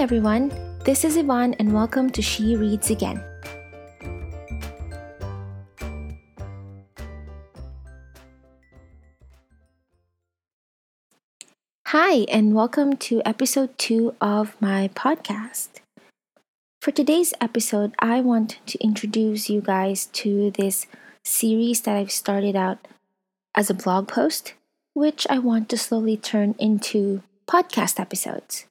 everyone. This is Yvonne, and welcome to She Reads Again. Hi, and welcome to episode two of my podcast. For today's episode, I want to introduce you guys to this series that I've started out as a blog post, which I want to slowly turn into podcast episodes.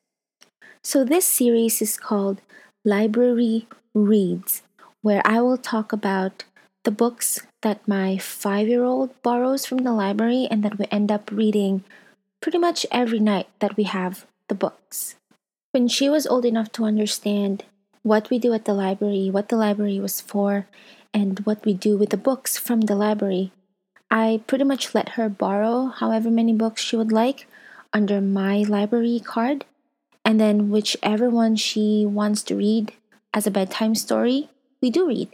So, this series is called Library Reads, where I will talk about the books that my five year old borrows from the library and that we end up reading pretty much every night that we have the books. When she was old enough to understand what we do at the library, what the library was for, and what we do with the books from the library, I pretty much let her borrow however many books she would like under my library card, and then whichever one she wants to read as a bedtime story, we do read.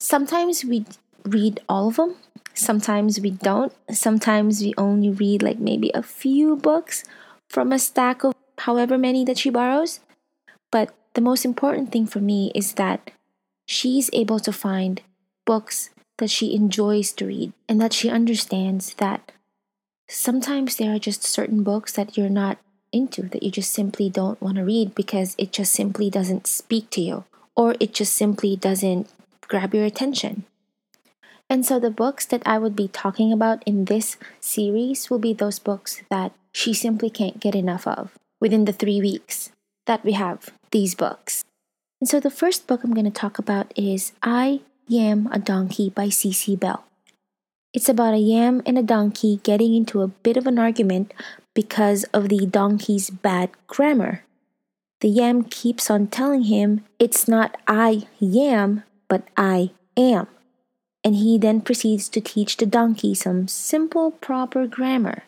Sometimes we read all of them, sometimes we don't. Sometimes we only read like maybe a few books from a stack of however many that she borrows. But the most important thing for me is that she's able to find books that she enjoys to read and that she understands that sometimes there are just certain books that you're not into that you just simply don't want to read because it just simply doesn't speak to you or it just simply doesn't grab your attention. And so the books that I would be talking about in this series will be those books that she simply can't get enough of within the three weeks that we have these books. And so the first book I'm going to talk about is I Yam a Donkey by Cece Bell. It's about a yam and a donkey getting into a bit of an argument because of the donkey's bad grammar. The yam keeps on telling him it's not I yam, but I am. And he then proceeds to teach the donkey some simple, proper grammar.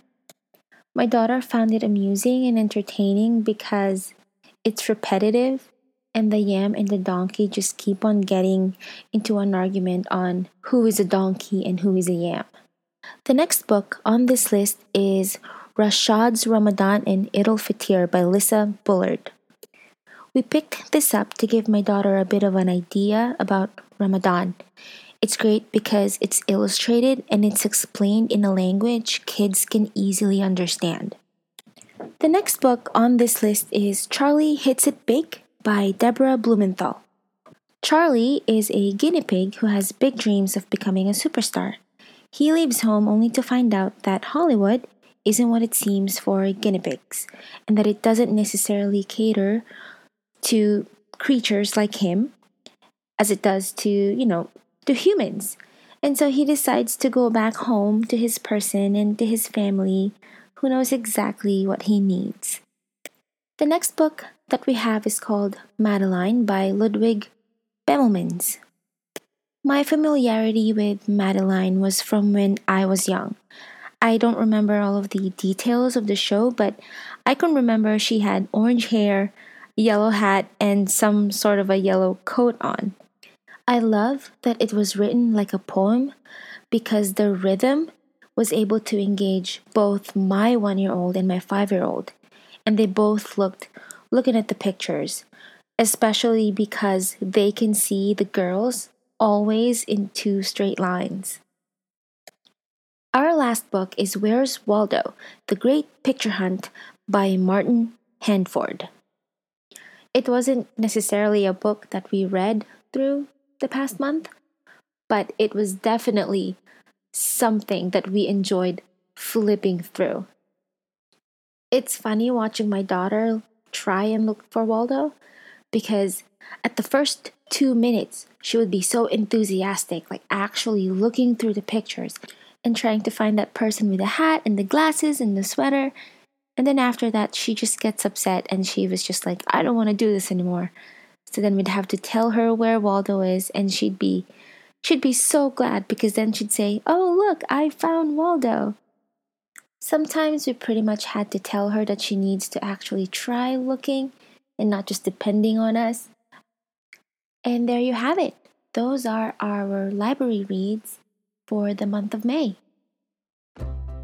My daughter found it amusing and entertaining because it's repetitive and the yam and the donkey just keep on getting into an argument on who is a donkey and who is a yam. The next book on this list is Rashad's Ramadan in Eid al-Fitr by Lisa Bullard. We picked this up to give my daughter a bit of an idea about Ramadan. It's great because it's illustrated and it's explained in a language kids can easily understand. The next book on this list is Charlie Hits It Big by Deborah Blumenthal. Charlie is a guinea pig who has big dreams of becoming a superstar. He leaves home only to find out that Hollywood isn't what it seems for guinea pigs, and that it doesn't necessarily cater to creatures like him as it does to, you know, to humans. And so he decides to go back home to his person and to his family who knows exactly what he needs. The next book that we have is called Madeline by Ludwig Bemelmans. My familiarity with Madeline was from when I was young. I don't remember all of the details of the show, but I can remember she had orange hair, yellow hat, and some sort of a yellow coat on. I love that it was written like a poem because the rhythm was able to engage both my one year old and my five year old and they both looked looking at the pictures, especially because they can see the girls always in two straight lines. Our last book is Where's Waldo? The Great Picture Hunt by Martin Handford. It wasn't necessarily a book that we read through the past month, but it was definitely something that we enjoyed flipping through. It's funny watching my daughter try and look for Waldo because at the first two minutes, she would be so enthusiastic, like actually looking through the pictures and trying to find that person with the hat and the glasses and the sweater. And then after that, she just gets upset and she was just like, I don't want to do this anymore. So then we'd have to tell her where Waldo is, and she'd be she'd be so glad because then she'd say, "Oh, look, I found Waldo." Sometimes we pretty much had to tell her that she needs to actually try looking and not just depending on us. And there you have it. Those are our library reads for the month of May.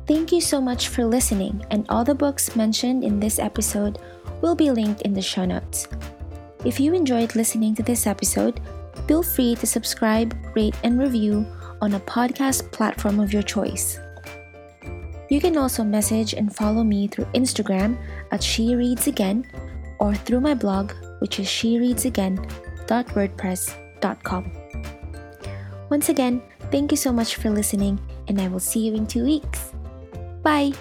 Thank you so much for listening, and all the books mentioned in this episode will be linked in the show notes. If you enjoyed listening to this episode, feel free to subscribe, rate, and review on a podcast platform of your choice. You can also message and follow me through Instagram at She Reads Again or through my blog, which is shereadsagain.wordpress.com. Once again, thank you so much for listening, and I will see you in two weeks. Bye!